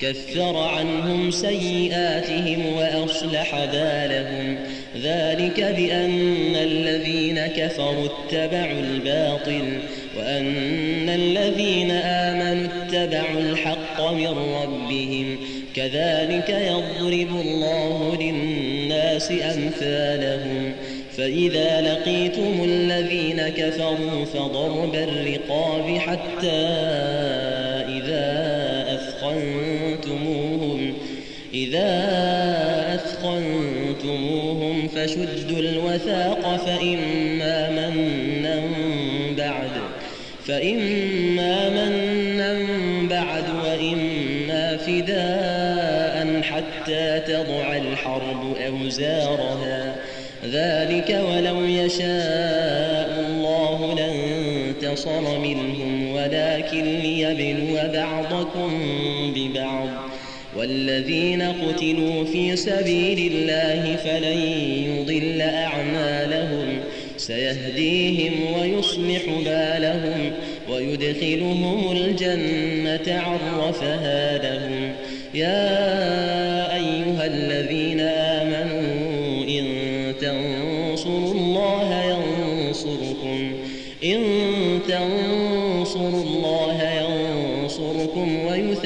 كثر عنهم سيئاتهم وأصلح بالهم. ذلك بأن الذين كفروا اتبعوا الباطل وأن الذين آمنوا اتبعوا الحق من ربهم. كذلك يضرب الله للناس أمثالهم. فإذا لقيتم الذين كفروا فضرب الرقاب حتى أثخنتموهم إذا أثخنتموهم فشدوا الوثاق فإما منا بعد فإما منا بعد وإما فداء حتى تضع الحرب أوزارها ذلك ولو يشاء لانتصر منهم ولكن ليبلو بعضكم ببعض. والذين قتلوا في سبيل الله فلن يضل أعمالهم. سيهديهم ويصلح بالهم ويدخلهم الجنة عرفها لهم. يا أيها الذين آمنوا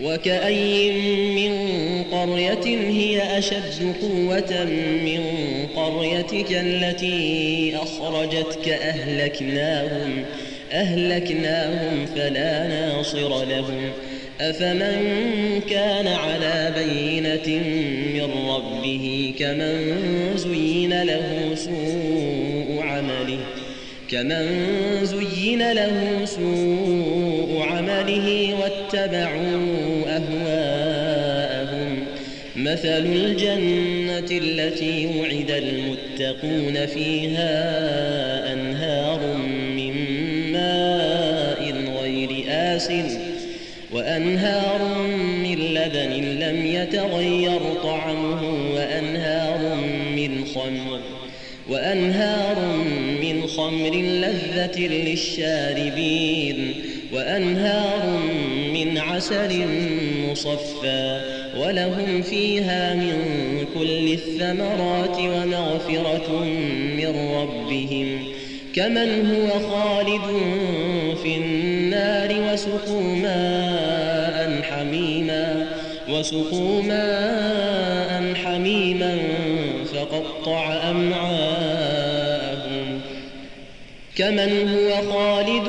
وكأي من قرية هي أشد قوة من قريتك التي أخرجتك أهلكناهم أهلكناهم فلا ناصر لهم. أفمن كان على بينة من ربه كمن زين له سوء عمله كمن زين له سوء عمله واتبعوا مثل الجنة التي وعد المتقون فيها أنهار من ماء غير آسن وأنهار من لبن لم يتغير طعمه وأنهار من خمر وأنهار من خمر لذة للشاربين وأنهار من عسل مصفى ولهم فيها من كل الثمرات ومغفرة من ربهم كمن هو خالد في النار وسقوا ماء حميما وسقوا ماء حميما فقطع أمعاءهم كمن هو خالد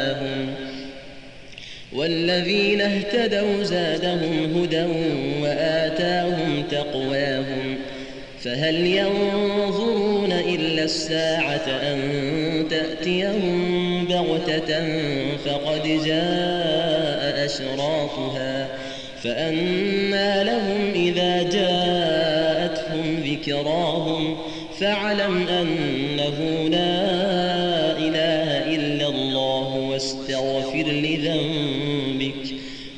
والذين اهتدوا زادهم هدى وآتاهم تقواهم فهل ينظرون إلا الساعة أن تأتيهم بغتة فقد جاء أشراطها فأنا لهم إذا جاءتهم ذكراهم فاعلم أنه لا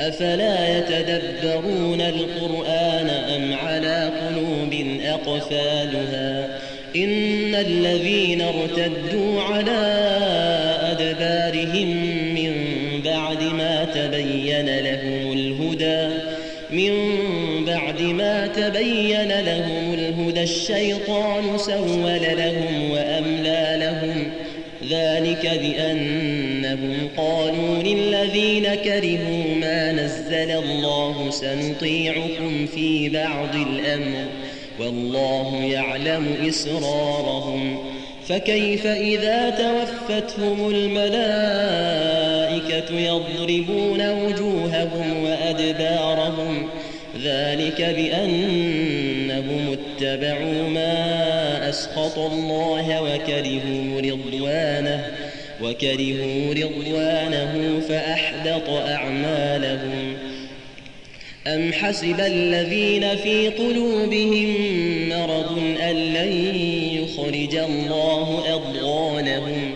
أفلا يتدبرون القرآن أم على قلوب أقفالها؟ إن الذين ارتدوا على أدبارهم من بعد ما تبين لهم الهدى من بعد ما تبين لهم الهدى الشيطان سول لهم وأملى لهم. ذلك بأنهم قالوا للذين كرهوا نزل الله سنطيعكم في بعض الأمر والله يعلم إسرارهم فكيف إذا توفتهم الملائكة يضربون وجوههم وأدبارهم ذلك بأنهم اتبعوا ما أسخط الله وكرهوا رضوانه وكرهوا رضوانه فأحبط أعمالهم أم حسب الذين في قلوبهم مرض أن لن يخرج الله أضغانهم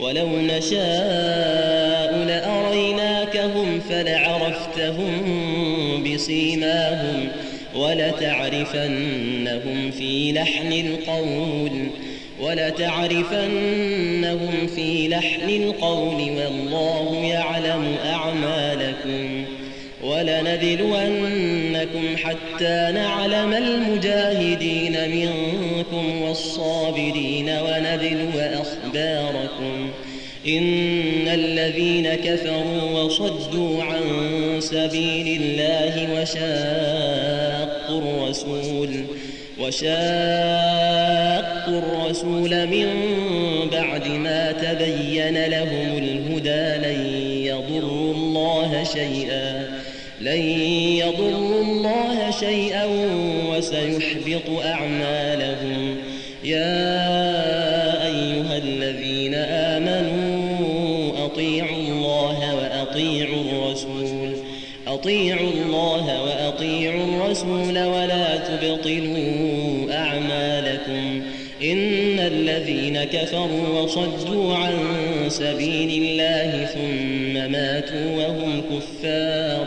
ولو نشاء لأريناكهم فلعرفتهم بسيماهم ولتعرفنهم في لحن القول ولتعرفنهم في لحن القول والله يعلم أعمالكم ولنبلونكم حتى نعلم المجاهدين منكم والصابرين ونبلو أخباركم. إن الذين كفروا وصدوا عن سبيل الله وشاقوا الرسول وشاقوا الرسول من بعد ما تبين لهم الهدى لن يضروا الله شيئا. لن يضروا الله شيئا وسيحبط أعمالهم. يا أيها الذين آمنوا أطيعوا الله وأطيعوا الرسول. أطيعوا الله وأطيعوا الرسول ولا تبطلوا أعمالكم. إن الذين كفروا وصدوا عن سبيل الله ثم ماتوا وهم كفار.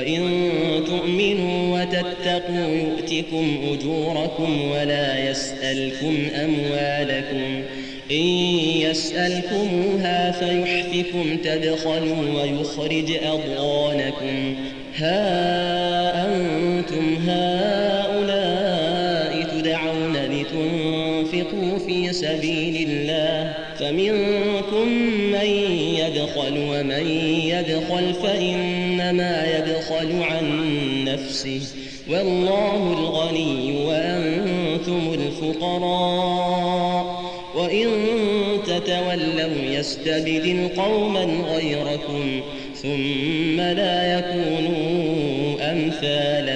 وإن تؤمنوا وتتقوا يؤتكم أجوركم ولا يسألكم أموالكم إن يسألكموها فيحفكم تبخلوا ويخرج أضغانكم ها أنتم هؤلاء تدعون وأنفقوا في سبيل الله فمنكم من يدخل ومن يدخل فإنما يدخل عن نفسه والله الغني وأنتم الفقراء وإن تتولوا يستبدل قوما غيركم ثم لا يكونوا أمثالكم